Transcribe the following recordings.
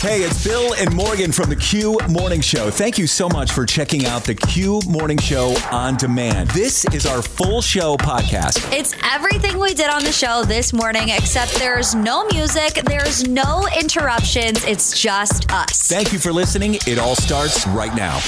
Hey, it's Bill and Morgan from the Q Morning Show. Thank you so much for checking out the Q Morning Show on demand. This is our full show podcast. It's everything we did on the show this morning, except there's no music, there's no interruptions. It's just us. Thank you for listening. It all starts right now.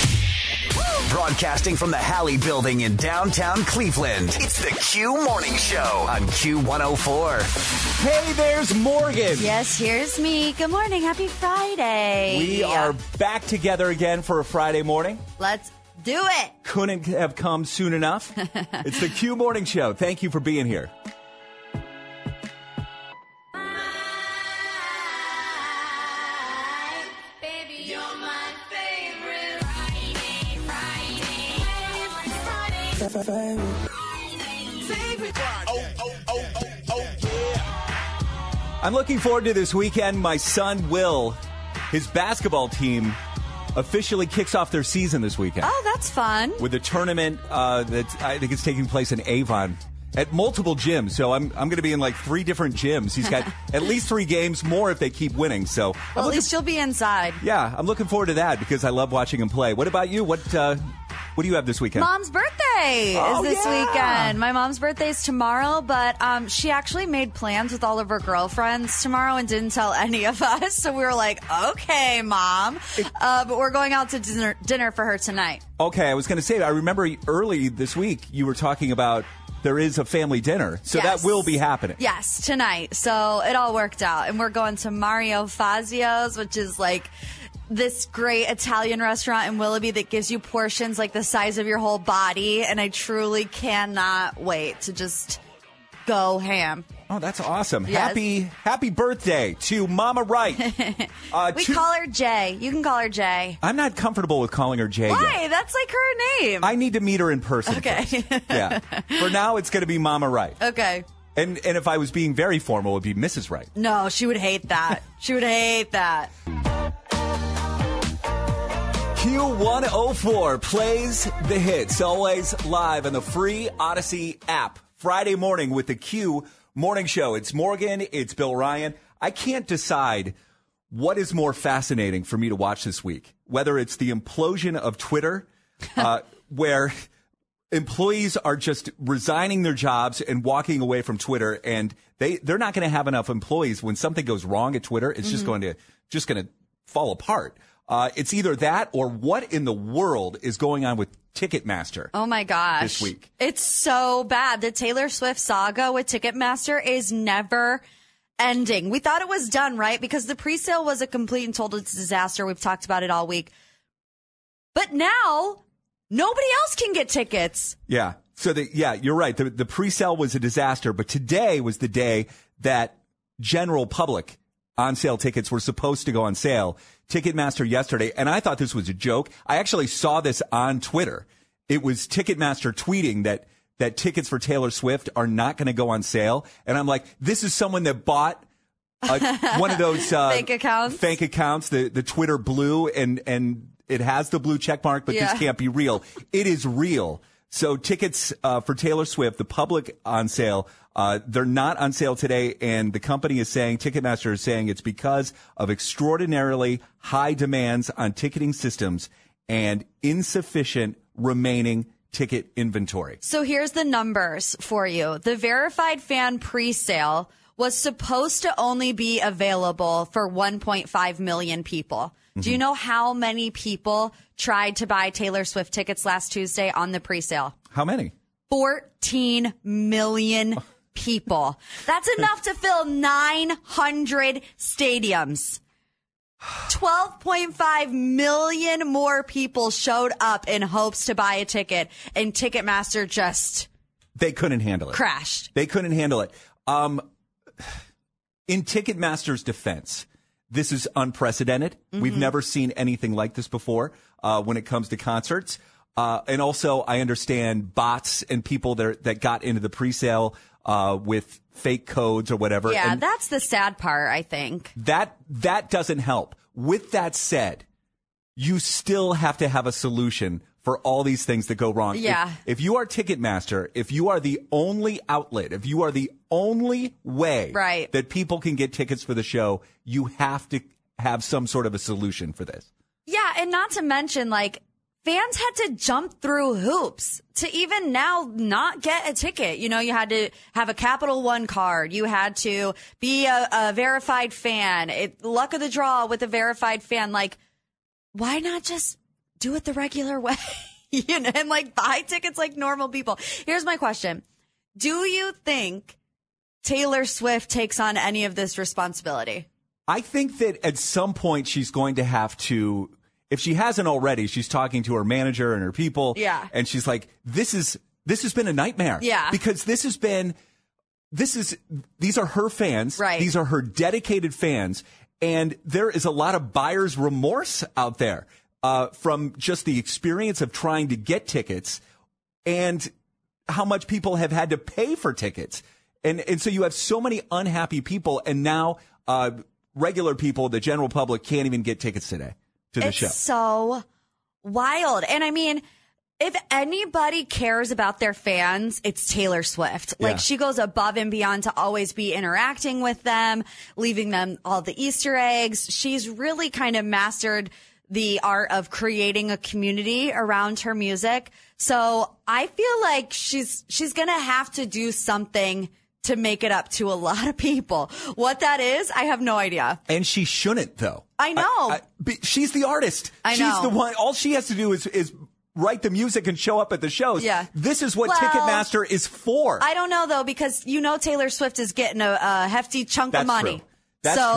Broadcasting from the Halle Building in downtown Cleveland. It's the Q Morning Show on Q104. Hey, there's Morgan. Yes, here's me. Good morning. Happy Friday. We are back together again for a Friday morning. Let's do it. Couldn't have come soon enough. it's the Q Morning Show. Thank you for being here. I'm looking forward to this weekend. My son Will, his basketball team, officially kicks off their season this weekend Oh, that's fun. with a tournament uh, that I think is taking place in Avon at multiple gyms. So I'm I'm going to be in like three different gyms. He's got at least three games more if they keep winning. So well, at least you'll be inside. yeah, I'm looking forward to that because I love watching him play. What about you? What uh, what do you have this weekend? Mom's birthday Oh, is this yeah. weekend. My mom's birthday is tomorrow, but um, she actually made plans with all of her girlfriends tomorrow and didn't tell any of us. So we were like, okay, mom. Uh, but we're going out to dinner, dinner for her tonight. Okay, I was going to say, I remember early this week you were talking about there is a family dinner, so Yes. that will be happening. Yes, tonight. So it all worked out. And we're going to Mario Fazio's, which is like this great Italian restaurant in Willoughby that gives you portions like the size of your whole body. And I truly cannot wait to just go ham. Oh, that's awesome! Yes. Happy Happy birthday to Mama Wright. Uh, We two- call her Jay. You can call her Jay. I'm not comfortable with calling her Jay. yet. Why? That's like her name. I need to meet her in person. Okay. yeah. For now, it's going to be Mama Wright. okay. And and if I was being very formal, it would be Mrs. Wright. No, she would hate that. she would hate that. Q104 plays the hits, always live on the free Audacy app. Friday morning with the Q Morning Show. It's Morgan, it's Bill Ryan. I can't decide what is more fascinating for me to watch this week. Whether it's the implosion of Twitter, uh, where employees are just resigning their jobs and walking away from Twitter, and they they're not going to have enough employees when something goes wrong at Twitter. It's just going to just going to fall apart. Uh, it's either that or what in the world is going on with Ticketmaster. Oh my gosh. This week. It's so bad. The Taylor Swift saga with Ticketmaster is never ending. We thought it was done, right? Because the pre-sale was a complete and total disaster. We've talked about it all week. But now nobody else can get tickets. Yeah. So the yeah, you're right. The the pre-sale was a disaster, but today was the day that general public on sale tickets were supposed to go on sale. Ticketmaster yesterday, and I thought this was a joke. I actually saw this on Twitter. It was Ticketmaster tweeting that that tickets for Taylor Swift are not going to go on sale, and I'm like, this is someone that bought uh, one of those uh, Fake accounts? fake accounts, the the Twitter blue, and and it has the blue check mark, but Yeah. this can't be real. It is real. So tickets uh, for Taylor Swift, the public on sale, uh, they're not on sale today, and the company is saying, Ticketmaster is saying it's because of extraordinarily high demands on ticketing systems and insufficient remaining ticket inventory. So here's the numbers for you. The verified fan pre-sale was supposed to only be available for 1.5 million people. Do you Mm-hmm. know how many people tried to buy Taylor Swift tickets last Tuesday on the pre-sale? How many? 14 million people. That's enough to fill 900 stadiums. 12.5 million more people showed up in hopes to buy a ticket, and Ticketmaster just They couldn't handle it. crashed. They couldn't handle it. Um, in Ticketmaster's defense, this is unprecedented. We've Mm-hmm. never seen anything like this before uh, when it comes to concerts. Uh, and also, I understand bots and people that, that got into the pre-sale uh, with fake codes or whatever. Yeah, and that's the sad part, I think. that that doesn't help. With that said, you still have to have a solution for all these things that go wrong. If- Yeah. If, you are Ticketmaster, if you are the only outlet, if you are the only way Right. that people can get tickets for the show, you have to have some sort of a solution for this. Yeah, and not to mention, like, fans had to jump through hoops to even now not get a ticket. You know, you had to have a Capital One card. You had to be a, a verified fan. It, luck of the draw with a verified fan. Like, why not just do it the regular way? you know, and like buy tickets like normal people. Here's my question. Do you think Taylor Swift takes on any of this responsibility? I think that at some point she's going to have to, if she hasn't already, she's talking to her manager and her people. Yeah. And she's like, this is, this has been a nightmare. Yeah. Because this has been, this is, these are her fans. Right. These are her dedicated fans. And there is a lot of buyer's remorse out there, uh, from just the experience of trying to get tickets and how much people have had to pay for tickets. And, and so you have so many unhappy people and now, uh, regular people, the general public can't even get tickets today to the show. it's show. so wild. And I mean, if anybody cares about their fans, it's Taylor Swift. Yeah. Like she goes above and beyond to always be interacting with them, leaving them all the Easter eggs. She's really kind of mastered the art of creating a community around her music. So I feel like she's, she's going to have to do something to make it up to a lot of people. What that is, I have no idea. And she shouldn't, though. I know. but she's the artist. I know. she's the one. All she has to do is is write the music and show up at the shows. Yeah. This is what Well, Ticketmaster is for. I don't know though because you know Taylor Swift is getting a, a hefty chunk That's of money. true. That's so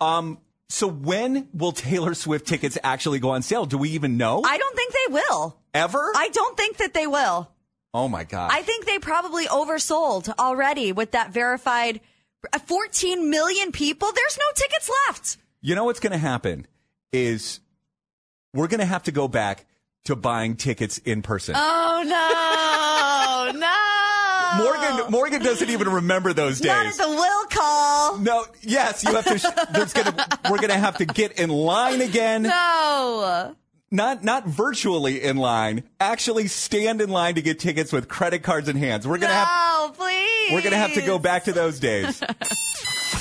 true. Um. So when will Taylor Swift tickets actually go on sale? Do we even know? I don't think they will. Ever? I don't think that they will. oh my god. I think they probably oversold already with that verified uh, 14 million people. There's no tickets left. you know what's going to happen is we're going to have to go back to buying tickets in person. Oh no, no. Morgan Morgan doesn't even remember those days. Not at the will call. no, yes, you have to. sh- There's gonna. We're gonna have to get in line again. No. Not not virtually in line. Actually, stand in line to get tickets with credit cards in hands. We're gonna have. No, please. We're gonna have to go back to those days.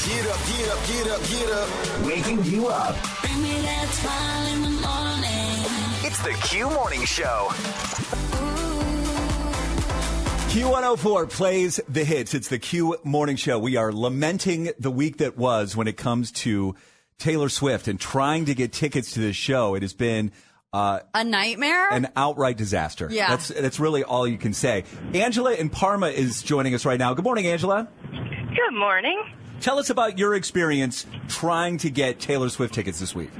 Get up, get up, get up, get up. Waking you up. Bring me that smile in the morning. It's the Q Morning Show. Q104 plays the hits. It's the Q Morning Show. We are lamenting the week that was when it comes to Taylor Swift and trying to get tickets to this show. It has been uh, A nightmare? an outright disaster. Yeah. That's, that's really all you can say. Angela in Parma is joining us right now. Good morning, Angela. Good morning. Tell us about your experience trying to get Taylor Swift tickets this week.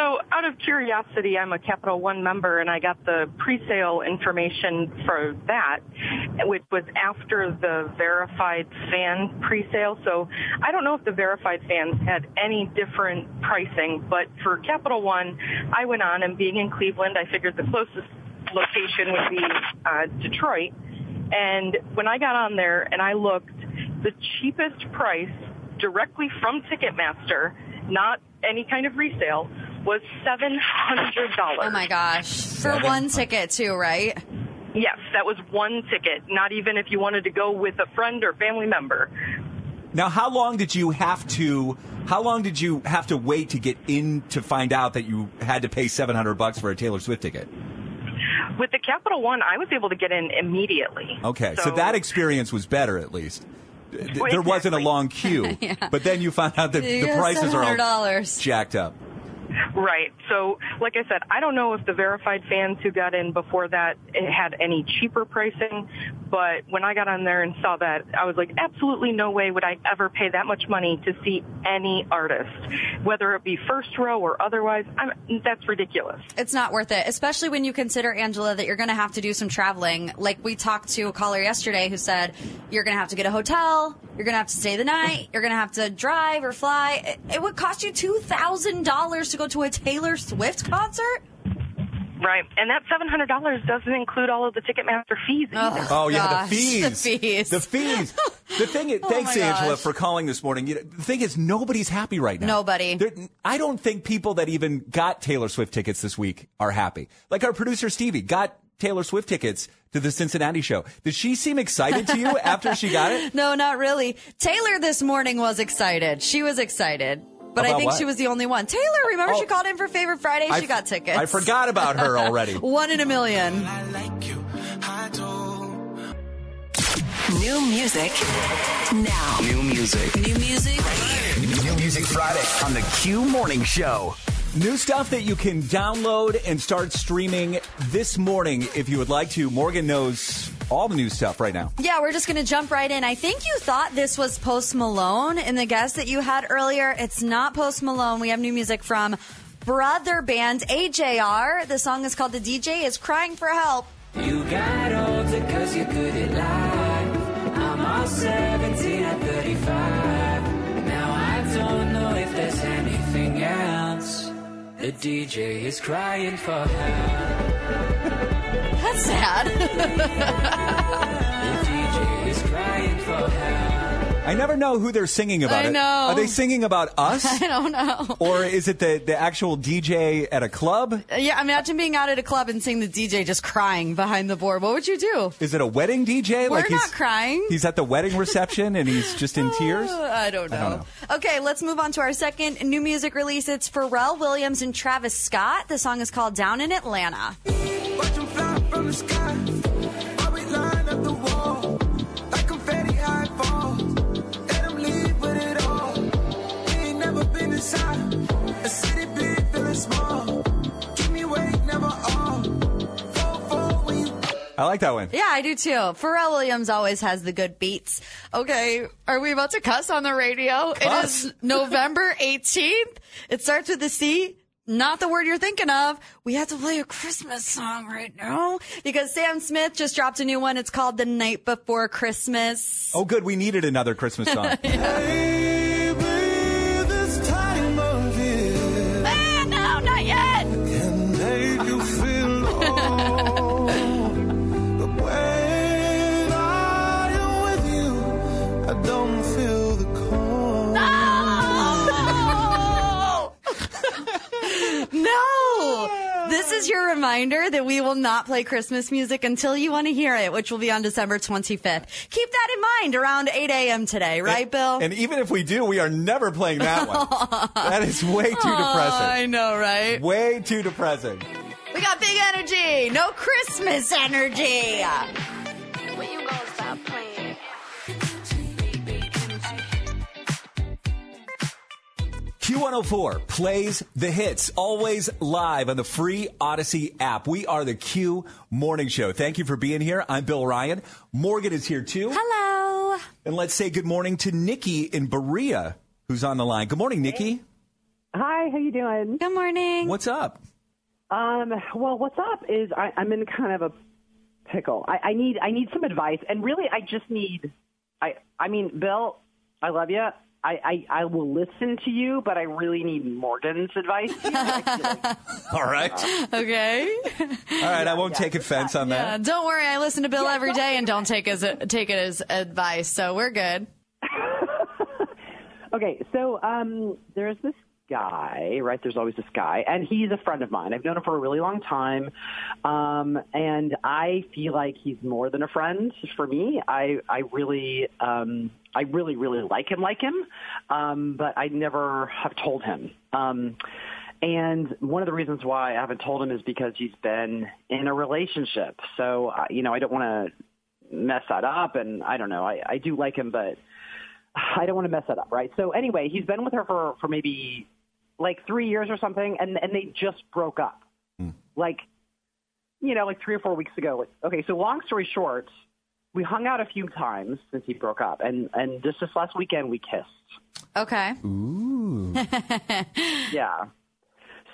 So, out of curiosity, I'm a Capital One member, and I got the pre-sale information for that, which was after the verified fan pre-sale. So, I don't know if the verified fans had any different pricing, but for Capital One, I went on, and being in Cleveland, I figured the closest location would be uh, Detroit. And when I got on there and I looked, the cheapest price directly from Ticketmaster, not any kind of resale, was seven hundred dollars. oh my gosh. For one ticket too, right? Yes, that was one ticket. Not even if you wanted to go with a friend or family member. Now, how long did you have to? How long did you have to wait to get in to find out that you had to pay seven hundred bucks for a Taylor Swift ticket? With the Capital One, I was able to get in immediately. Okay, so, that experience was better at least. th- there wasn't a long queue. Yeah. But then you found out that the prices are all jacked up. Right. So, like I said, I don't know if the verified fans who got in before that it had any cheaper pricing, but when I got on there and saw that, I was like, absolutely no way would I ever pay that much money to see any artist, whether it be first row or otherwise. I'm, that's ridiculous. It's not worth it, especially when you consider, Angela, that you're going to have to do some traveling. Like we talked to a caller yesterday who said you're going to have to get a hotel, you're going to have to stay the night, you're going to have to drive or fly. It, it would cost you $2,000 to go to a Taylor Swift concert. Right. And that $700 doesn't include all of the Ticketmaster fees either. Oh, oh yeah, gosh, the fees. the fees. The fees. The thing is, Oh, thanks Angela for calling this morning. You know, the thing is, nobody's happy right now. Nobody. There- I don't think people that even got Taylor Swift tickets this week are happy. Like our producer Stevie got Taylor Swift tickets to the Cincinnati show. Did she seem excited to you after she got it? No, not really. Taylor this morning was excited. She was excited. But I think what? she was the only one. Taylor, remember Oh. she called in for Favorite Friday? I She f- got tickets. I forgot about her already. one in a million. New music now. New music. New music. New Music Friday on the Q Morning Show. New stuff that you can download and start streaming this morning if you would like to. Morgan knows all the new stuff right now. Yeah, we're just going to jump right in. I think you thought this was Post Malone in the guest that you had earlier. It's not Post Malone. We have new music from brother band AJR. The song is called The DJ is Crying for Help. You got older cause you're good at life. I'm all 17 at 35. Now I don't know if there's anything else. The DJ is crying for help. That's sad. The DJ is crying for help. I never know who they're singing about. I it. know. Are they singing about us? I don't know. or is it the, the actual DJ at a club? Yeah, imagine being out at a club and seeing the DJ just crying behind the board. What would you do? Is it a wedding DJ? We're he's, not crying. He's at the wedding reception and he's just in tears? Uh, I don't know. I don't know. Okay, let's move on to our second new music release. It's Pharrell Williams and Travis Scott. The song is called Down in Atlanta. I like that one. Yeah, I do too. Pharrell Williams always has the good beats. Okay, are we about to cuss on the radio? It Cuss? is November 18th. It starts with a C. Not the word you're thinking of. We have to play a Christmas song right now because Sam Smith just dropped a new one. It's called The Night Before Christmas. Oh, good. We needed another Christmas song. this not play Christmas music until you want to hear it, which will be on December 25th. Keep that in mind around 8 a.m. today, right, Bill? And even if we do, we are never playing that one. that is way too Aw, depressing. I know, right? Way too depressing. We got big energy, no Christmas energy. When you gonna stop playing? Q104 plays the hits, always live on the free Audacy app. We are the Q Morning Show. Thank you for being here. I'm Bill Ryan. Morgan is here too. Hello. And let's say good morning to Nikki in Berea, who's on the line. Good morning, Nikki. Hi, how you doing? Good morning. What's up? Um, well, what's up is I, I'm in kind of a pickle. I, I need I need some advice, and really, I just need. I I mean, Bill, I love you. I, I, I will listen to you, but I really need Morgan's advice. All right. Okay. All right. I won't take offense on Yeah, that. don't worry. I listen to Bill every day and don't take as take it as advice, so we're good. Okay, so um, there's this guy, right? There's always this guy, and he's a friend of mine. I've known him for a really long time, um, and I feel like he's more than a friend for me. I I really um, I really really like him, like him, um, but I never have told him. Um, and one of the reasons why I haven't told him is because he's been in a relationship. So uh, you know, I don't want to mess that up. And I don't know. I, I do like him, but I don't want to mess that up, right? So anyway, he's been with her for for maybe like three years or something, and and they just broke up, hmm. like you know, like three or four weeks ago. Like, okay, so long story short, we hung out a few times since he broke up, and and just this last weekend we kissed. Okay. Ooh. Yeah.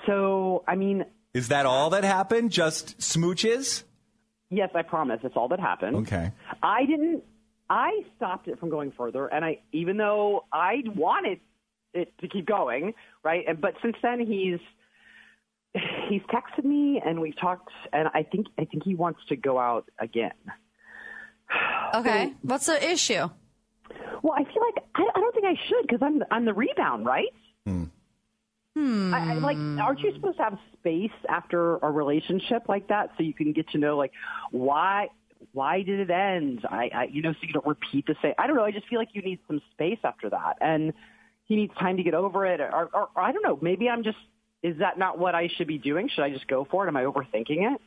So I mean, Is that all that happened? Just smooches? yes, I promise, it's all that happened. Okay. I didn't. I stopped it from going further, and I even though I wanted it to keep going, right? And but since then he's he's texted me and we've talked, and I think I think he wants to go out again. Okay. What's the issue? Well, I feel like I, I don't think I should because I'm I'm the rebound, right? Hmm. I, I, like, aren't you supposed to have space after a relationship like that so you can get to know like why why did it end? I, I you know so you don't repeat the same. I don't know. I just feel like you need some space after that, and he needs time to get over it. Or, or, or I don't know. Maybe I'm just. Is that not what I should be doing? Should I just go for it? Am I overthinking it?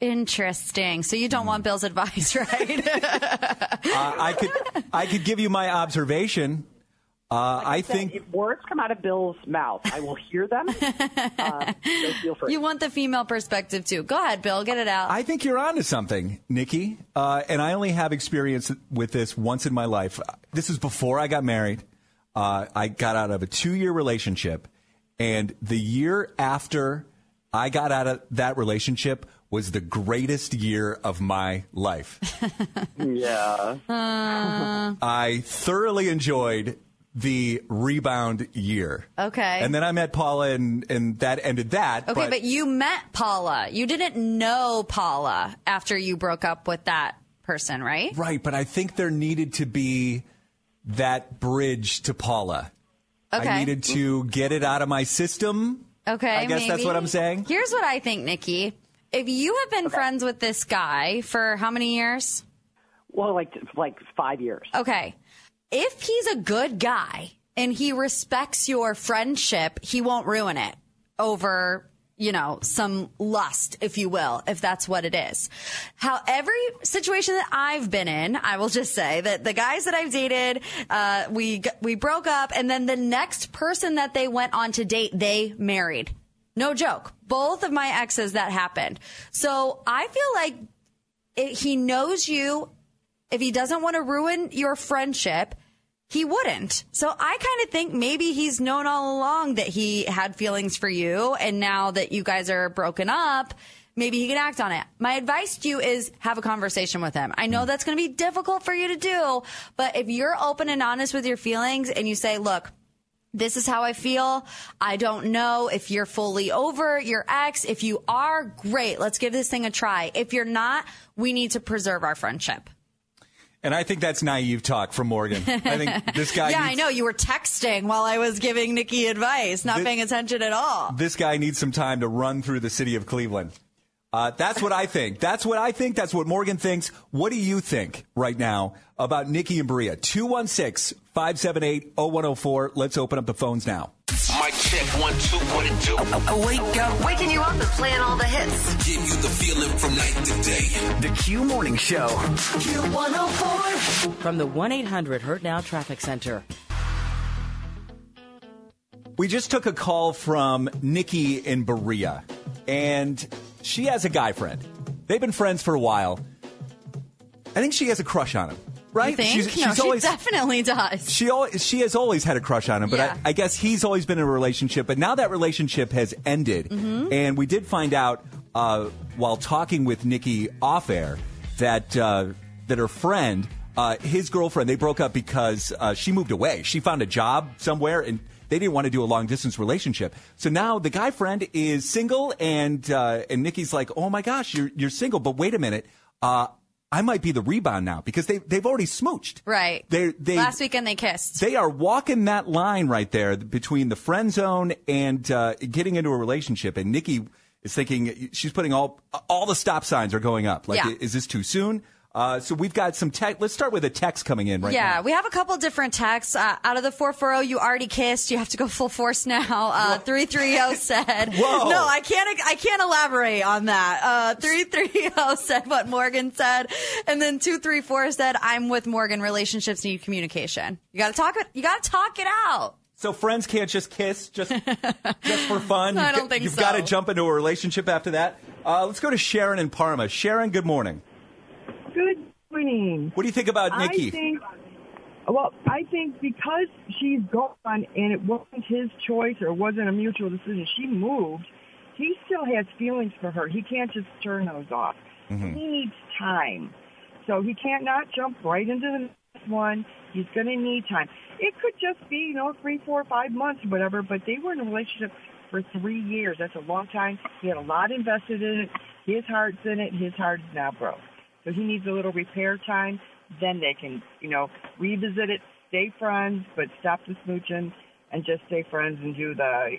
Interesting. So you don't want Bill's advice, right? Uh, I could I could give you my observation. Uh, I said, think if words come out of Bill's mouth, I will hear them. uh, so feel free. you want the female perspective too. Go ahead, Bill. Get it out. I think you're onto something, Nikki. Uh, and I only have experience with this once in my life. This is before I got married. Uh, I got out of a two year relationship. And the year after I got out of that relationship was the greatest year of my life. yeah. Uh, I thoroughly enjoyed the rebound year. okay. And then I met Paula, and, and that ended that. okay, but, you met Paula. You didn't know Paula after you broke up with that person, right? Right, but I think there needed to be that bridge to Paula. Okay. I needed to get it out of my system. Okay. I guess that's what I'm saying. Here's what I think, Nikki. If you have been friends with this guy for how many years? Well, like like five years. Okay. If he's a good guy and he respects your friendship, he won't ruin it over, you know, some lust, if you will, if that's what it is. How every situation that I've been in, I will just say that the guys that I've dated, uh, we, we broke up and then the next person that they went on to date, they married. No joke. Both of my exes that happened. So I feel like it, he knows you. If he doesn't want to ruin your friendship, he wouldn't. So I kind of think maybe he's known all along that he had feelings for you. And now that you guys are broken up, maybe he can act on it. My advice to you is have a conversation with him. I know hmm. that's going to be difficult for you to do, but if you're open and honest with your feelings and you say, look, this is how I feel. I don't know if you're fully over your ex. If you are, great. Let's give this thing a try. If you're not, we need to preserve our friendship. And I think that's naive talk from Morgan. I think this guy. yeah, needs, I know. You were texting while I was giving Nikki advice, not Thi- paying attention at all. This guy needs some time to run through the city of Cleveland. Uh, that's what I think. That's what I think. That's what Morgan thinks. What do you think right now about Nikki and Berea? 216 578 0104. Let's open up the phones now. Mic check, one, two, what it do? Wake up. Waking you up and playing all the hits. Give you the feeling from night to day. The Q Morning Show. Q104. From the 1 800 Hurt Now Traffic Center. We just took a call from Nikki in Berea, and she has a guy friend. They've been friends for a while. I think she has a crush on him, right? You think? She's, no, she's she always definitely does. she always, she has always had a crush on him, but Yeah. I, I guess he's always been in a relationship. But now that relationship has ended, Mhm. and we did find out uh, while talking with Nikki off air that uh, that her friend, uh, his girlfriend, they broke up because uh, she moved away. She found a job somewhere, and they didn't want to do a long distance relationship. So now the guy friend is single, and uh, and Nikki's like, "Oh my gosh, you're you're single." But wait a minute. Uh, I might be the rebound now because they they've already smooched. Right. They they Last weekend they kissed. they are walking that line right there between the friend zone and uh, getting into a relationship. And Nikki is thinking she's putting all all the stop signs are going up. Like, Yeah. is this too soon? Uh, so we've got some tech. Let's start with a text coming in right yeah, now. Yeah, we have a couple different texts. Uh, out of the 440, you already kissed. You have to go full force now. Uh, 330 said, Whoa. No, I can't, I can't elaborate on that. Uh, 330 said what Morgan said. And then 234 said, I'm with Morgan. Relationships need communication. You gotta talk it, you gotta talk it out. So friends can't just kiss just just for fun. I You've don't got- think You've so. got to jump into a relationship after that. Uh, let's go to Sharon in Parma. Sharon, good morning. Good morning. What do you think about Nikki? I think, well, I think because she's gone and it wasn't his choice or it wasn't a mutual decision, she moved. He still has feelings for her. He can't just turn those off. Mhm. He needs time. So he can't not jump right into the next one. He's going to need time. It could just be, you know, three, four, five months, whatever, but they were in a relationship for three years. That's a long time. He had a lot invested in it. His heart's in it. His heart is now broke. So he needs a little repair time. Then they can, you know, revisit it, stay friends, but stop the smooching and just stay friends and do the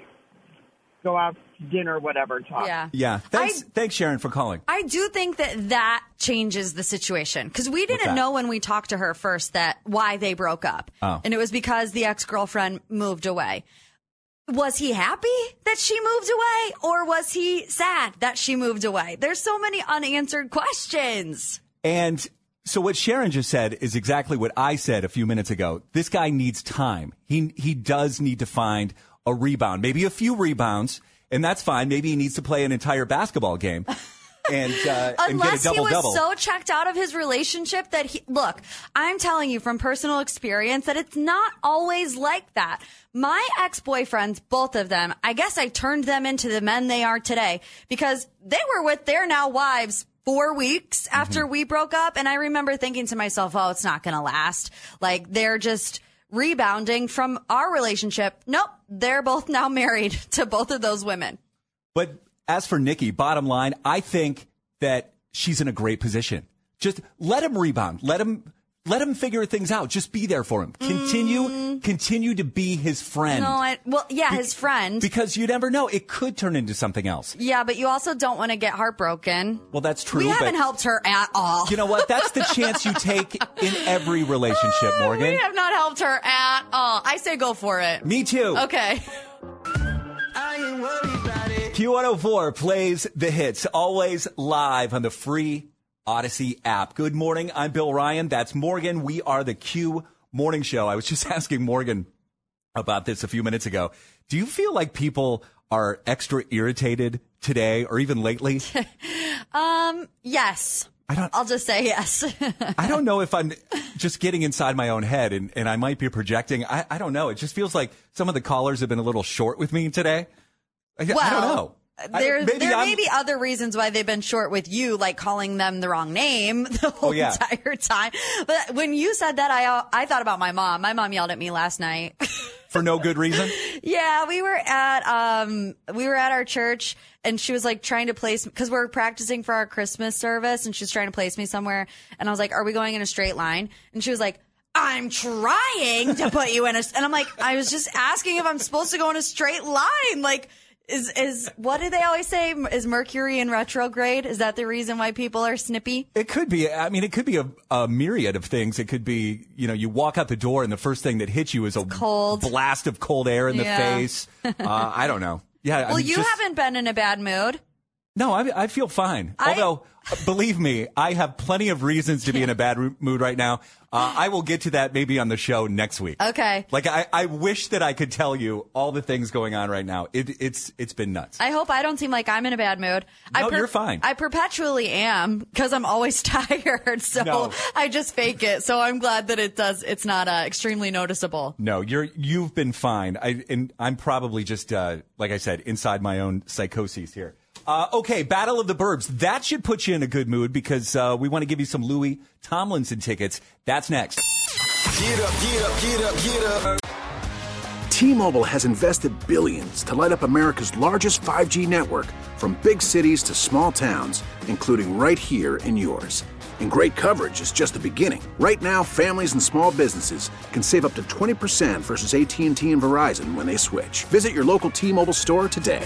go out to dinner, whatever, talk. Yeah. Yeah. Thanks, thanks, Sharon, for calling. I do think that that changes the situation because we didn't know when we talked to her first that why they broke up, Oh. and it was because the ex girlfriend moved away. Was he happy that she moved away, or was he sad that she moved away? There's so many unanswered questions. And so what Sharon just said is exactly what I said a few minutes ago. This guy needs time. He he does need to find a rebound, maybe a few rebounds, and that's fine. Maybe he needs to play an entire basketball game and uh, and get a Unless he was double. so checked out of his relationship that he look, I'm telling you from personal experience that it's not always like that. My ex-boyfriends, both of them, I guess I turned them into the men they are today because they were with their now wives four weeks after Mm-hmm. we broke up. And I remember thinking to myself, oh, it's not going to last. Like they're just rebounding from our relationship. Nope. They're both now married to both of those women. But as for Nikki, bottom line, I think that she's in a great position. Just let him rebound. Let him let him figure things out. Just be there for him. Continue continue to be his friend. Mm. No, I, well, yeah, his friend. because you never know. It could turn into something else. Yeah, but you also don't want to get heartbroken. Well, that's true. we haven't helped her at all. you know what? That's the chance you take in every relationship, Morgan. We have not helped her at all. I say go for it. Me too. Okay. Q104 plays the hits, always live on the free Audacy app. Good morning. I'm Bill Ryan. That's Morgan. We are the Q Morning Show. I was just asking Morgan about this a few minutes ago. Do you feel like people are extra irritated today or even lately? Um, yes. I don't, I'll just say yes. I don't know if I'm just getting inside my own head and, and I might be projecting. I, I don't know. It just feels like some of the callers have been a little short with me today. I, I don't Well, know. I- There, maybe there I'm- may be other reasons why they've been short with you, like calling them the wrong name the whole Oh, yeah. entire time. But when you said that, I I thought about my mom. My mom yelled at me last night. for no good reason. Yeah, we were at um we were at our church and she was like trying to place because we're practicing for our Christmas service and she's trying to place me somewhere and I was like, "Are we going in a straight line?" And she was like, "I'm trying to put you in a," and I'm like, "I was just asking if I'm supposed to go in a straight line." Like, is is what do they always say? Is Mercury in retrograde? Is that the reason why people are snippy? It could be. I mean, it could be a, a myriad of things. It could be, you know, you walk out the door and the first thing that hits you is a cold. blast of cold air in the Yeah. face. Uh, I don't know. Yeah. I well, mean, you just- haven't been in a bad mood. No, I, I feel fine. I- Although, believe me, I have plenty of reasons to be in a bad mood right now. Uh, I will get to that maybe on the show next week. Okay. Like I, I wish that I could tell you all the things going on right now. It, it's it's been nuts. I hope I don't seem like I'm in a bad mood. I No, you're fine. I perpetually am because I'm always tired. So No. I just fake it. So I'm glad that it does. It's not uh, extremely noticeable. No, you're you've been fine. I and I'm probably just uh, like I said inside my own psychoses here. Uh, okay, Battle of the Burbs. That should put you in a good mood because uh, we want to give you some Louis Tomlinson tickets. That's next. Get up, get up, get up, get up. T-Mobile has invested billions to light up America's largest 5G network from big cities to small towns, including right here in yours. And great coverage is just the beginning. Right now, families and small businesses can save up to 20% versus AT&T and Verizon when they switch. Visit your local T-Mobile store today.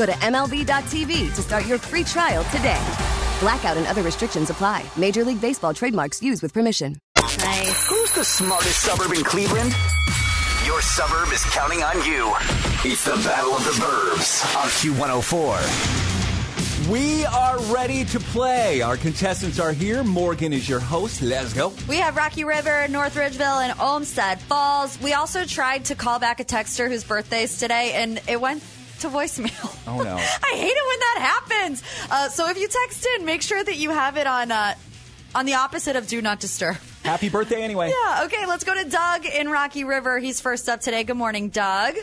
Go to MLB.tv to start your free trial today. Blackout and other restrictions apply. Major League Baseball trademarks used with permission. Nice. Who's the smartest suburb in Cleveland? Your suburb is counting on you. It's the Battle of the Burbs on Q104. We are ready to play. Our contestants are here. Morgan is your host. Let's go. We have Rocky River, North Ridgeville, and Olmsted Falls. We also tried to call back a texter whose birthday is today, and it went to voicemail. Oh no! I hate it when that happens. Uh, so if you text in, make sure that you have it on uh, on the opposite of do not disturb. Happy birthday anyway. Yeah. Okay. Let's go to Doug in Rocky River. He's first up today. Good morning, Doug.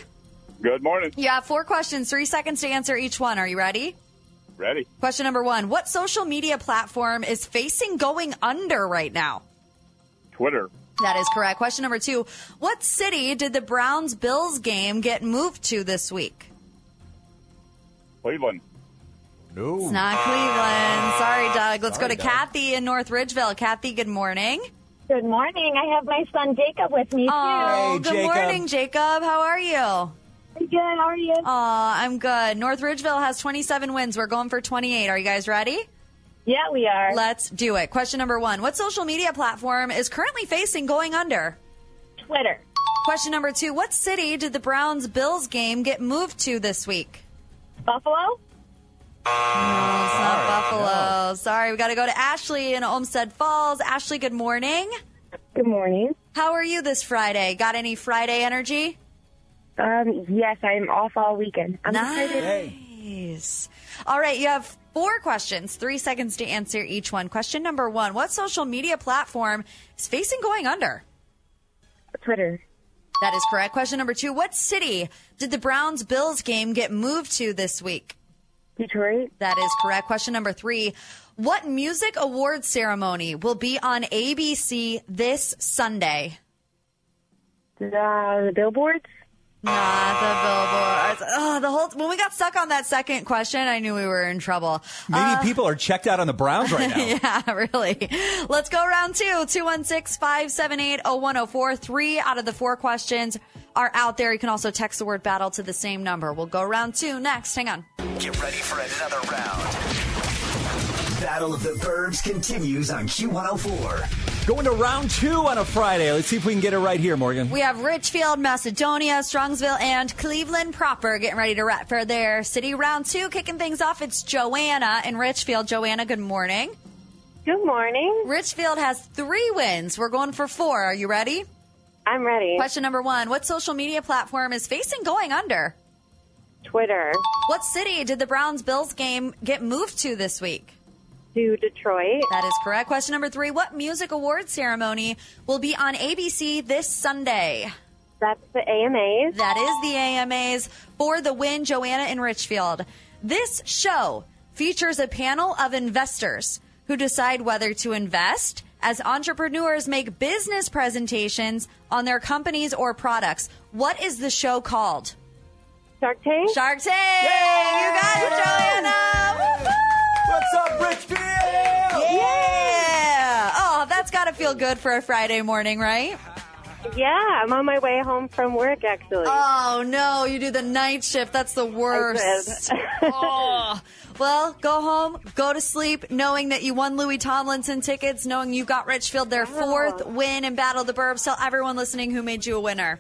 Good morning. You have four questions, three seconds to answer each one. Are you ready? Ready. Question number one: What social media platform is facing going under right now? Twitter. That is correct. Question number two: What city did the Browns Bills game get moved to this week? Cleveland. No. It's not Cleveland. Sorry, Doug. Let's Sorry, go to Doug. Kathy in North Ridgeville. Kathy, good morning. Good morning. I have my son Jacob with me oh, too. Oh, good morning, Jacob. How are you? Pretty good. How are you? Aw, I'm good. North Ridgeville has 27 wins. We're going for 28. Are you guys ready? Yeah, we are. Let's do it. Question number one What social media platform is currently facing going under? Twitter. Question number two What city did the Browns Bills game get moved to this week? Buffalo. No, it's not Buffalo. Sorry, we got to go to Ashley in Olmsted Falls. Ashley, good morning. Good morning. How are you this Friday? Got any Friday energy? Um, yes, I'm off all weekend. I'm excited. Nice. All right, you have four questions, three seconds to answer each one. Question number one What social media platform is facing going under? Twitter. That is correct. Question number two What city did the Browns Bills game get moved to this week? Detroit. That is correct. Question number three What music awards ceremony will be on ABC this Sunday? The, the billboards. Not the billboards. Oh, the whole when we got stuck on that second question, I knew we were in trouble. Maybe Uh, people are checked out on the Browns right now. yeah, really. Let's go round two. 216 578 0104. Three out of the four questions are out there. You can also text the word battle to the same number. We'll go round two next. Hang on. Get ready for another round. Battle of the Burbs continues on Q104. Going to round two on a Friday. Let's see if we can get it right here, Morgan. We have Richfield, Macedonia, Strongsville, and Cleveland proper getting ready to wrap for their city round two. Kicking things off, it's Joanna in Richfield. Joanna, good morning. Good morning. Richfield has three wins. We're going for four. Are you ready? I'm ready. Question number one What social media platform is facing going under? Twitter. What city did the Browns Bills game get moved to this week? To Detroit. That is correct. Question number three What music award ceremony will be on ABC this Sunday? That's the AMAs. That is the AMAs for the win, Joanna in Richfield. This show features a panel of investors who decide whether to invest as entrepreneurs make business presentations on their companies or products. What is the show called? Shark Tank. Shark Tank. You got it, Joanna. Woo-hoo! What's up, Richfield? Yeah. Oh, that's got to feel good for a Friday morning, right? Yeah, I'm on my way home from work actually. Oh no, you do the night shift. That's the worst. oh. Well, go home, go to sleep, knowing that you won Louis Tomlinson tickets, knowing you got Richfield their fourth win in Battle of the Burbs. Tell everyone listening who made you a winner.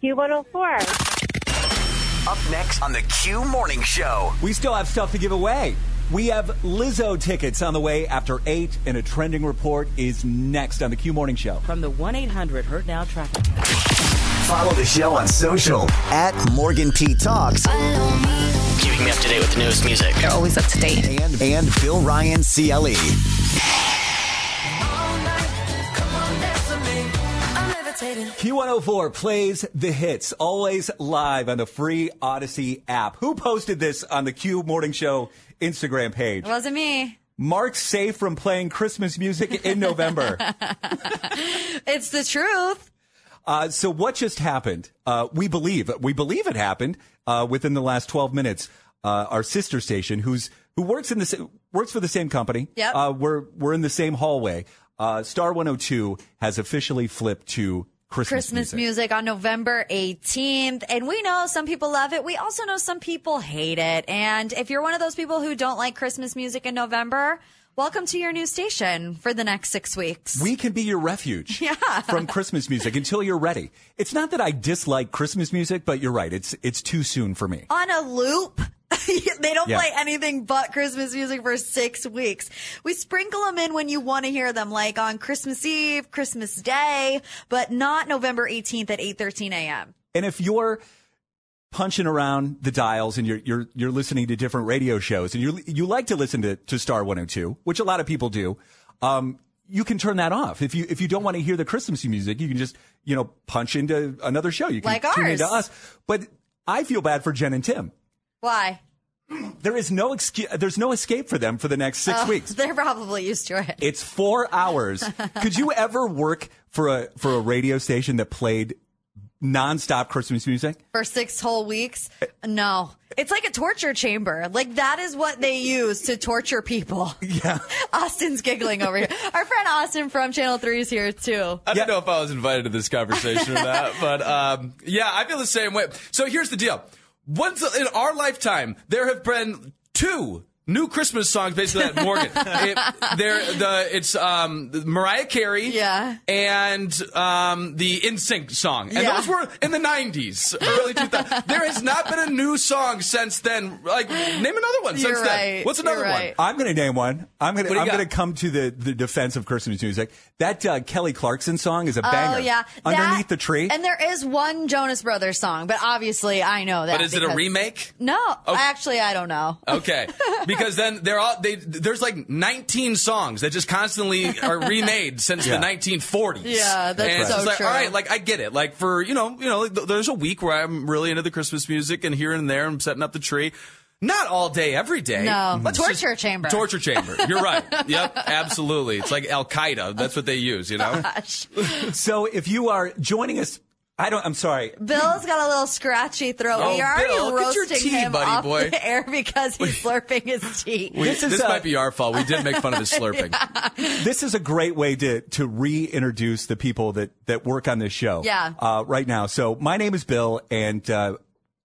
You Q104. Up next on the Q Morning Show. We still have stuff to give away. We have Lizzo tickets on the way after 8, and a trending report is next on the Q Morning Show. From the 1 800 Hurt Now traffic. Follow the show on social at Morgan P Talks Keeping me up to date with the newest music. They're always up to date. And, and Bill Ryan E. CLE. Q104 plays the hits, always live on the free Audacy app. Who posted this on the Q Morning Show Instagram page? It wasn't me. Mark's safe from playing Christmas music in November. It's the truth. Uh, so what just happened? Uh, we believe we believe it happened uh, within the last 12 minutes. Uh, our sister station, who's who works in the works for the same company. Yep. Uh, we're we're in the same hallway. Uh, Star 102 has officially flipped to Christmas, Christmas music. on November 18th. And we know some people love it. We also know some people hate it. And if you're one of those people who don't like Christmas music in November, welcome to your new station for the next six weeks. We can be your refuge Yeah. from Christmas music until you're ready. It's not that I dislike Christmas music, but you're right. It's it's too soon for me. on a loop. they don't Yeah. play anything but Christmas music for six weeks. We sprinkle them in when you want to hear them, like on Christmas Eve, Christmas Day, but not November 18th at 8:13 a.m. And if you're punching around the dials and you're you're you're listening to different radio shows and you you like to listen to, to Star 102, which a lot of people do, um, you can turn that off. If you if you don't want to hear the Christmas music, you can just you know punch into another show. You can Like tune ours. into us. But I feel bad for Jen and Tim. Why? There is no excuse. There's no escape for them for the next six Oh, weeks. They're probably used to it. It's four hours. Could you ever work for a for a radio station that played nonstop Christmas music? for six whole weeks. No, it's like a torture chamber. Like that is what they use to torture people. Yeah. Austin's giggling over here. Our friend Austin from Channel 3 is here too. I don't know if I was invited to this conversation or not, but um, yeah, I feel the same way. So here's the deal: once in our lifetime, there have been two new Christmas songs, basically at Morgan. it, they're the it's um, Mariah Carey, Yeah. and um, the NSYNC song, and Yeah. those were in the '90s, early 2000s. There has not been a new song since then. Like, name another one You're since right. then. What's another You're one? I'm going to name one. I'm going to I'm going to come to the, the defense of Christmas music. That uh, Kelly Clarkson song is a banger. Oh yeah, Underneath That- the tree. And there is one Jonas Brothers song, but obviously I know that. But is it a remake? No, actually I don't know. Okay, because then they're all they. There's like 19 songs that just constantly are remade since Yeah. the 1940s. Yeah, that's and it's so just like, true. All right, like I get it. Like for you know, you know, like, th- there's a week where I'm really into the Christmas music, and here and there I'm setting up the tree. Not all day, every day. No, Let's torture just- chamber. Torture chamber. You're right. Yep, absolutely. It's like Al Qaeda. That's what they use. You know. Gosh. so if you are joining us, I don't. I'm sorry. Bill's got a little scratchy throat. Oh, we are already Bill, get your roasting tea, him buddy off boy. the air because he's slurping his tea. This is this uh, might be our fault. We did make fun of his slurping. this is a great way to to reintroduce the people that that work on this show. Yeah. Uh, right now. So my name is Bill, and uh,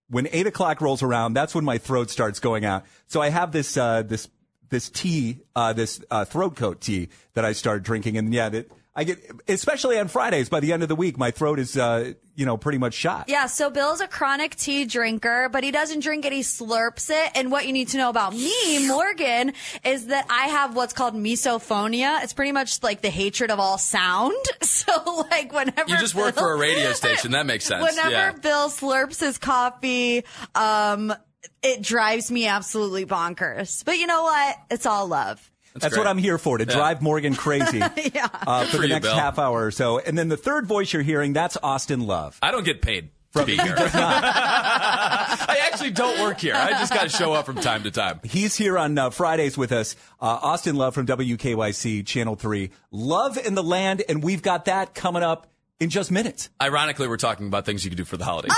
when eight o'clock rolls around, that's when my throat starts going out. So I have this uh, this this tea, uh, this uh, throat coat tea that I started drinking, and yeah, that I get especially on Fridays. By the end of the week, my throat is uh, you know pretty much shot. Yeah, so Bill's a chronic tea drinker, but he doesn't drink it, he slurps it. And what you need to know about me, Morgan, is that I have what's called misophonia. It's pretty much like the hatred of all sound. So like whenever You just work for a radio station. That makes sense. Whenever yeah. Bill slurps his coffee, um, it drives me absolutely bonkers. But you know what? It's all love. That's, great. what I'm here for to Yeah. drive Morgan crazy Yeah. uh, for for the you, next Bill. half hour or so. And then the third voice you're hearing, that's Austin Love. I don't get paid to be here. I actually don't work here. I just got to show up from time to time. He's here on uh, Fridays with us. Uh, Austin Love from WKYC Channel 3. Love in the Land, and we've got that coming up in just minutes. Ironically, we're talking about things you can do for the holidays.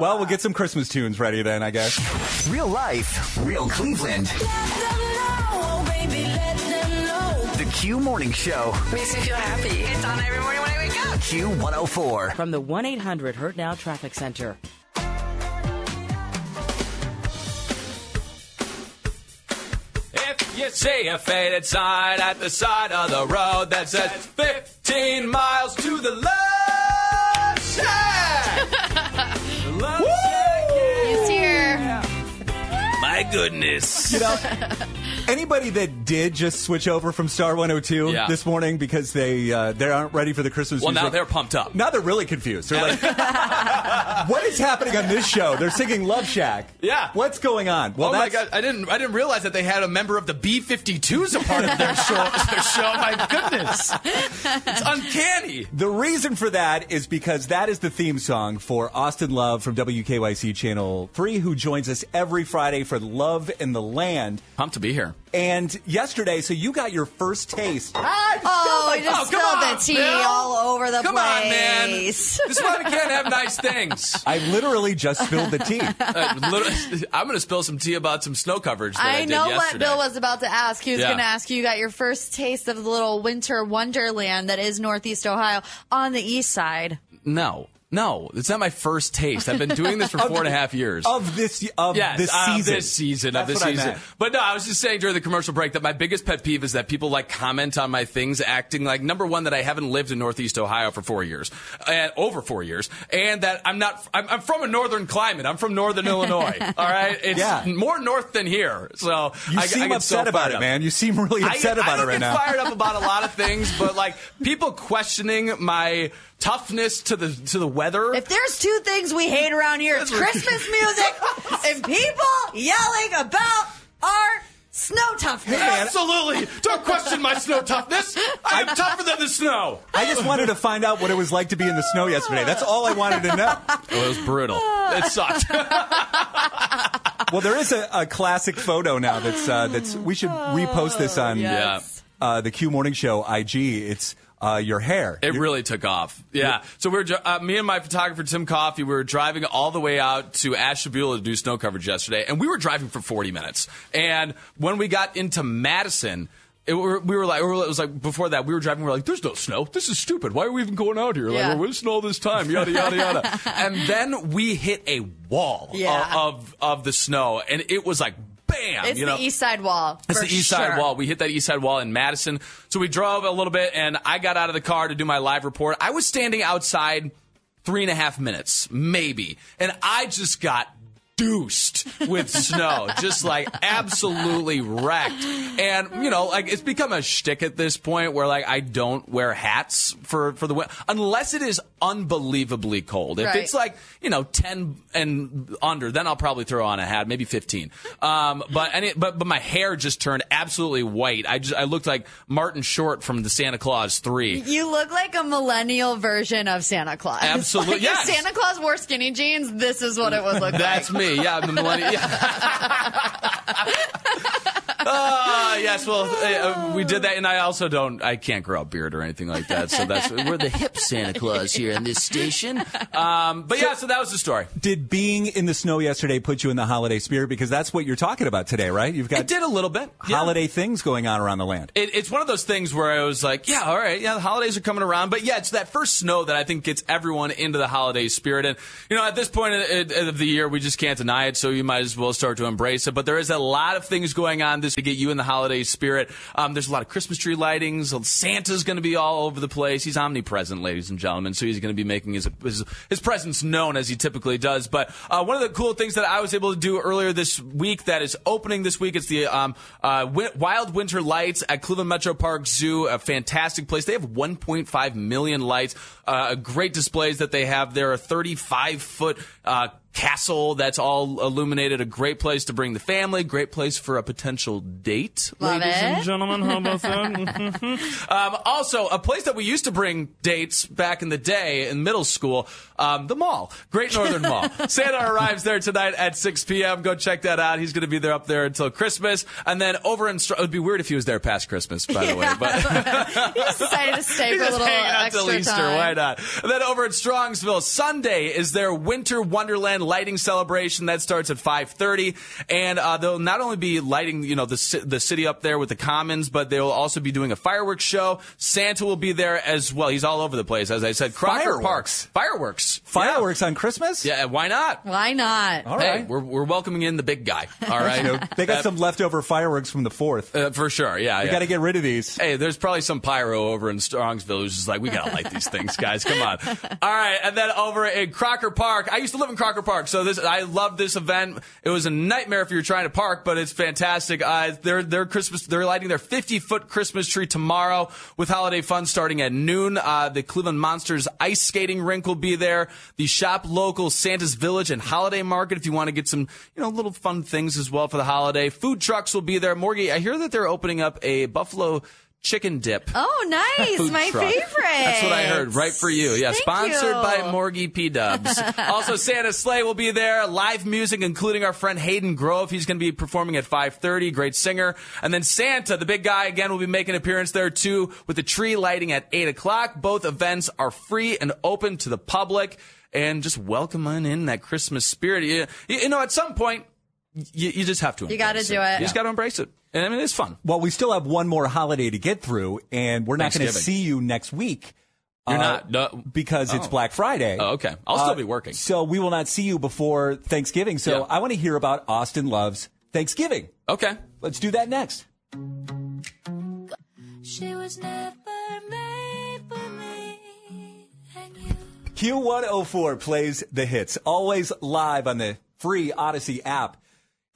Well, we'll get some Christmas tunes ready then, I guess. Real life, real Cleveland. The Q Morning Show. Makes me feel happy. It's on every morning when I wake up. Q104. From the 1 800 Hurt Now Traffic Center. If you see a faded sign at the side of the road that says 15 miles to the left, yeah! Goodness. You know, anybody that did just switch over from Star 102 Yeah. this morning because they uh, they aren't ready for the Christmas Well, now music. they're pumped up. Now they're really confused. They're like, "What is happening on this show?" They're singing Love Shack. Yeah. What's going on? Well, oh my god! I didn't. I didn't realize that they had a member of the B-52s a part of their show. Their show. My goodness, it's uncanny. The reason for that is because that is the theme song for Austin Love from WKYC Channel 3, who joins us every Friday for Love in the Land. Pumped to be here. And yesterday, so you got your first taste. Oh, you just Oh, spilled on, the tea Bill. all over the Come place. on, man. This is why we can't have nice things. I literally just spilled the tea. Uh, I'm going to spill some tea about some snow coverage that I, I did know what. Bill was about to ask. He was Yeah. going to ask you, you got your first taste of the little winter wonderland that is Northeast Ohio on the east side. No, no, it's not my first taste. I've been doing this for four and a half years. Of this of Yes, this of this season, of That's this what I season. But no, I was just saying during the commercial break that my biggest pet peeve is that people like comment on my things, acting like number one that I haven't lived in Northeast Ohio for four years, and over four years, and that I'm not. I'm, I'm from a northern climate. I'm from northern Illinois. All right, it's Yeah. more north than here. So You I, I seem get upset so about it, up. man. You seem really upset I, about I it right now. I get fired up about a lot of things, but like people questioning my toughness to the to the weather. If there's two things we hate around here, it's Christmas music and people yelling about our snow toughness. Absolutely. Don't question my snow toughness. I'm tougher than the snow. I just wanted to find out what it was like to be in the snow yesterday. That's all I wanted to know. It was brutal. It sucked. Well, there is a, a classic photo now that's uh, that's we should repost this on Yes. uh, the Q Morning Show IG. It's uh, your hair. It really took off. Yeah. So we were, dri- uh, me and my photographer Tim Coffey, we were driving all the way out to Ashtabula to do snow coverage yesterday, and we were driving for 40 minutes. And when we got into Madison. It, we were we were like, it was like before that, we were driving. We were like, "There's no snow. This is stupid. Why are we even going out here? Like, Yeah. we're wasting all this time." Yada yada yada. and then we hit a wall Yeah. of, of of the snow, and it was like, bam! It's you know? the east side wall. It's the east side wall. We hit that east side wall in Madison. So we drove a little bit, and I got out of the car to do my live report. I was standing outside three and a half minutes, maybe, and I just got deuced with snow, just like absolutely wrecked. And you know, like it's become a shtick at this point where like I don't wear hats for for the winter unless it is unbelievably cold. If Right. it's like you know ten and under, then I'll probably throw on a hat, maybe fifteen. Um, but any, but but my hair just turned absolutely white. I just I looked like Martin Short from the Santa Claus Three. You look like a millennial version of Santa Claus. Absolutely, Like, yes. If Santa Claus wore skinny jeans, this is what it would look like. That's like. Me. Yeah, I'm the millennial. Yeah. Ah, yes. Well, uh, we did that, and I also don't. I can't grow a beard or anything like that. So that's we're the hip Santa Claus here in this station. Um, but yeah, so that was the story. Did being in the snow yesterday put you in the holiday spirit? Because that's what you're talking about today, right? You've got It did a little bit. Yeah. holiday things going on around the land. It, it's one of those things where I was like, yeah, all right, yeah, the holidays are coming around. But yeah, it's that first snow that I think gets everyone into the holiday spirit. And, you know, at this point of of the year, we just can't deny it. So you might as well start to embrace it. But there is a lot of things going on this to get you in the holiday spirit. Um, there's a lot of Christmas tree lightings. Santa's going to be all over the place. He's omnipresent, ladies and gentlemen. So he's going to be making his, his, his presence known as he typically does. But uh, one of the cool things that I was able to do earlier this week that is opening this week, is the um, uh, Wi- Wild Winter Lights at Cleveland Metro Park Zoo, a fantastic place. They have 1.5 million lights, uh, great displays that they have there, are 35 foot uh, castle that's all illuminated, a great place to bring the family, great place for a potential date, Love ladies it. and gentlemen. How about that? um, also, a place that we used to bring dates back in the day in middle school, um, the mall, Great Northern Mall. Santa arrives there tonight at 6 p.m. Go check that out. He's going to be there up there until Christmas, and then over in it would be weird if he was there past Christmas, by the way, but. he decided to stay for a little extra Easter. time. Why not? And then over at Strongsville, Sunday is their Winter Wonderland lighting celebration. That starts at 5:30, and uh, they'll not only be lighting, you know, the the city up there with the Commons, but they will also be doing a fireworks show. Santa will be there as well. He's all over the place, as I said. Crocker Fireworks? Parks, fireworks, Fireworks on Christmas? Yeah, why not? Why not? All Hey, right. we're, we're welcoming in the big guy. All right, You know, they got some leftover fireworks from the fourth. Uh, for sure. Yeah, We yeah. got to get rid of these. Hey, there's probably some pyro over in Strongsville who's just like, we gotta light these things, guys. Come on. All right, and then over in Crocker Park, I used to live in Crocker Park park. So this, I love this event. It was a nightmare if you're trying to park, but it's fantastic. Uh, they're, they're Christmas, they're lighting their 50 foot Christmas tree tomorrow with holiday fun starting at noon. Uh, the Cleveland Monsters ice skating rink will be there. The shop local Santa's Village and Holiday Market if you want to get some, you know, little fun things as well for the holiday. Food trucks will be there. Morgie, I hear that they're opening up a Buffalo chicken dip. Oh, nice. My truck. favorite. That's what I heard. Right for you. Yeah. Thank sponsored you. by Morgie P Dubs. also, Santa Sleigh will be there. Live music, including our friend Hayden Grove. He's going to be performing at 5:30. Great singer. And then Santa, the big guy, again will be making an appearance there too, with the tree lighting at eight o'clock. Both events are free and open to the public. And just welcoming in that Christmas spirit. You, you know, at some point, you, you just have to. You gotta do it. You just got to embrace it. And I mean, it's fun. Well, we still have one more holiday to get through, and we're not going to see you next week. You're uh, not? No. because it's Oh. Black Friday. Oh, okay. I'll still Uh, be working. So we will not see you before Thanksgiving. So Yeah. I want to hear about Austin Love's Thanksgiving. Okay. Let's do that next. She was never made for me. And you. Q104 plays the hits, always live on the free Audacy app.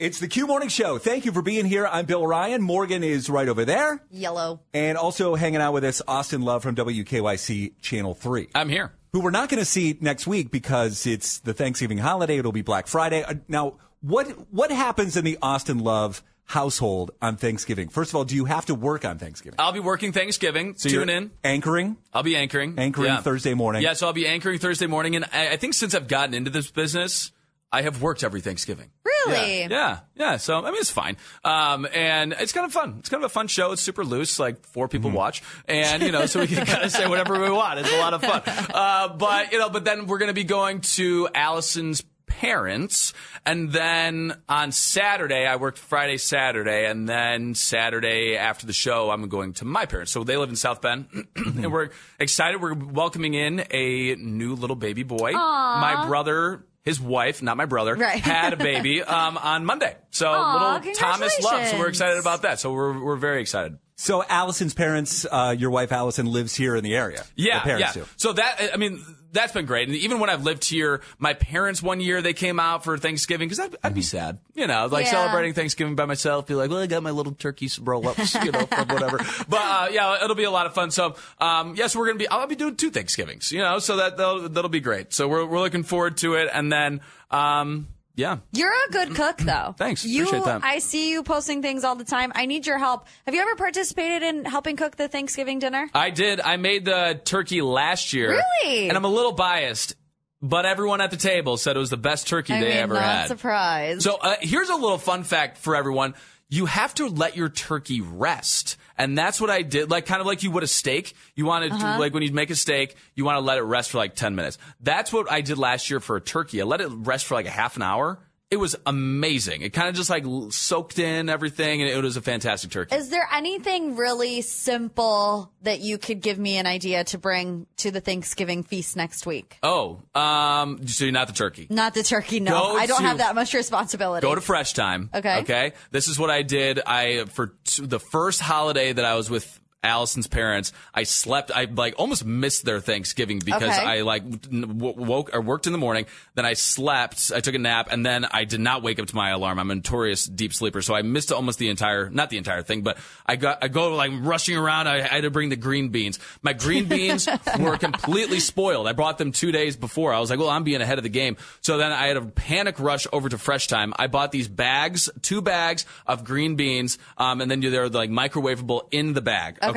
It's the Q Morning Show. Thank you for being here. I'm Bill Ryan. Morgan is right over there. Yellow. And also hanging out with us, Austin Love from WKYC Channel 3. I'm here. Who we're not going to see next week because it's the Thanksgiving holiday. It'll be Black Friday. Uh, Now, what what happens in the Austin Love household on Thanksgiving? First of all, do you have to work on Thanksgiving? I'll be working Thanksgiving. So Tune you're in. Anchoring? I'll be anchoring. Anchoring Yeah. Thursday morning. Yeah, so I'll be anchoring Thursday morning, and I, I think since I've gotten into this business, I have worked every Thanksgiving. Really? Yeah, yeah, yeah. So I mean, it's fine, um, and it's kind of fun. It's kind of a fun show. It's super loose, like four people Mm-hmm. watch, and you know, so we can kind of say whatever we want. It's a lot of fun. Uh, but you know, but then we're going to be going to Allison's parents, and then on Saturday I worked Friday, Saturday, and then Saturday after the show I'm going to my parents. So they live in South Bend, and we're excited. We're welcoming in a new little baby boy. Aw. My brother. His wife, not my brother, Right. had a baby um, on Monday. So Aw, little Thomas Love. So we're excited about that. So we're we're very excited. So Allison's parents, uh, your wife Allison lives here in the area. Yeah, The parents yeah. do. So that I mean that's been great. And even when I've lived here, my parents one year they came out for Thanksgiving because I'd, I'd be sad, you know, like Yeah. celebrating Thanksgiving by myself. Be like, well, I got my little turkey roll ups, you know, from whatever. But uh, yeah, it'll be a lot of fun. So um, yes, we're gonna be. I'll be doing two Thanksgivings, you know, so that that'll, that'll be great. So we're we're looking forward to it. And then um, yeah, You're a good cook, though. Thanks. You, Appreciate that. I see you posting things all the time. I need your help. Have you ever participated in helping cook the Thanksgiving dinner? I did. I made the turkey last year. Really? And I'm a little biased, but everyone at the table said it was the best turkey I they mean, ever not had. surprised. So uh, here's a little fun fact for everyone. You have to let your turkey rest. And that's what I did. Like, kind of like you would a steak. You want to, Uh-huh. like, when you make a steak, you want to let it rest for like 10 minutes. That's what I did last year for a turkey. I let it rest for like a half an hour. It was amazing. It kind of just like soaked in everything, and it was a fantastic turkey. Is there anything really simple that you could give me an idea to bring to the Thanksgiving feast next week? Oh, um, so you're not the turkey. Not the turkey, no. Go I don't to- have that much responsibility. Go to Fresh Thyme. Okay. Okay. This is what I did. I for t- the first holiday that I was with Allison's parents, I slept. I like almost missed their Thanksgiving because Okay. I like w- woke or worked in the morning. Then I slept. I took a nap, and then I did not wake up to my alarm. I'm a notorious deep sleeper, so I missed almost the entire, not the entire thing, but I got I go like rushing around. I, I had to bring the green beans. My green beans were completely spoiled. I brought them two days before. I was like, well, I'm being ahead of the game. So then I had a panic rush over to Fresh Thyme. I bought these bags, two bags of green beans, um, and then they're like microwavable in the bag. Okay,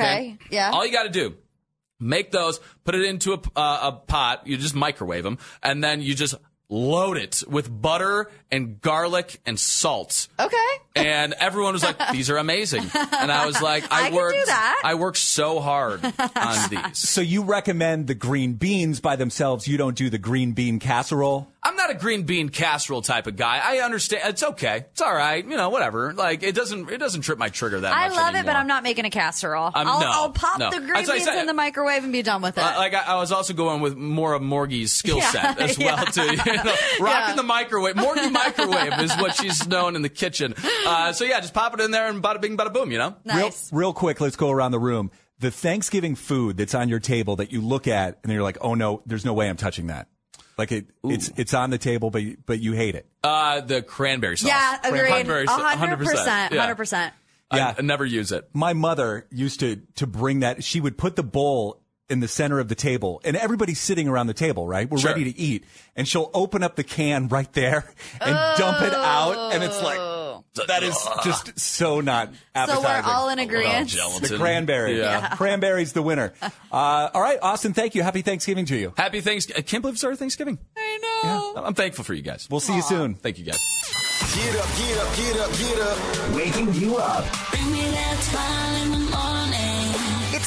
yeah. All you got to do make those, put it into a, uh, a pot. You just microwave them, and then you just load it with butter and garlic and salt. Okay. And everyone was like, "These are amazing," and I was like, I "I, worked, do that. I worked so hard on these." So you recommend the green beans by themselves. You don't do the green bean casserole. I'm not a green bean casserole type of guy. I understand. It's okay. It's all right. You know, whatever. Like it doesn't. It doesn't trip my trigger that I much. I love it, but. I'm not making a casserole. Um, I'll, no, I'll pop no. the green That's what I beans said. in the microwave and be done with it. Uh, like I, I was also going with more of Morgie's skill Yeah, set as well yeah. too. You know, rocking the microwave. Morgie microwave is what she's known in the kitchen. Uh, so yeah, just pop it in there and bada bing, bada boom. You know. Real, real quick, let's go around the room. The Thanksgiving food that's on your table that you look at and you're like, oh no, there's no way I'm touching that. Like it, it's it's on the table, but you- but you hate it. Uh, the cranberry sauce. Yeah, agreed. Cranberry sauce, 100%. 100%. Yeah. I, I never use it. My mother used to to bring that. She would put the bowl in the center of the table, and everybody's sitting around the table, right? We're Sure. ready to eat, and she'll open up the can right there and dump it out, and it's like that is just so not appetizing. So we're all in agreement. The cranberry. Yeah. Cranberry's the winner. Uh, all right, Austin, thank you. Happy Thanksgiving to you. Happy Thanksgiving. I can't believe it's our Thanksgiving. I know. I'm thankful for you guys. We'll see you soon. Thank you guys. Get up, get up, get up, get up. Waking you up.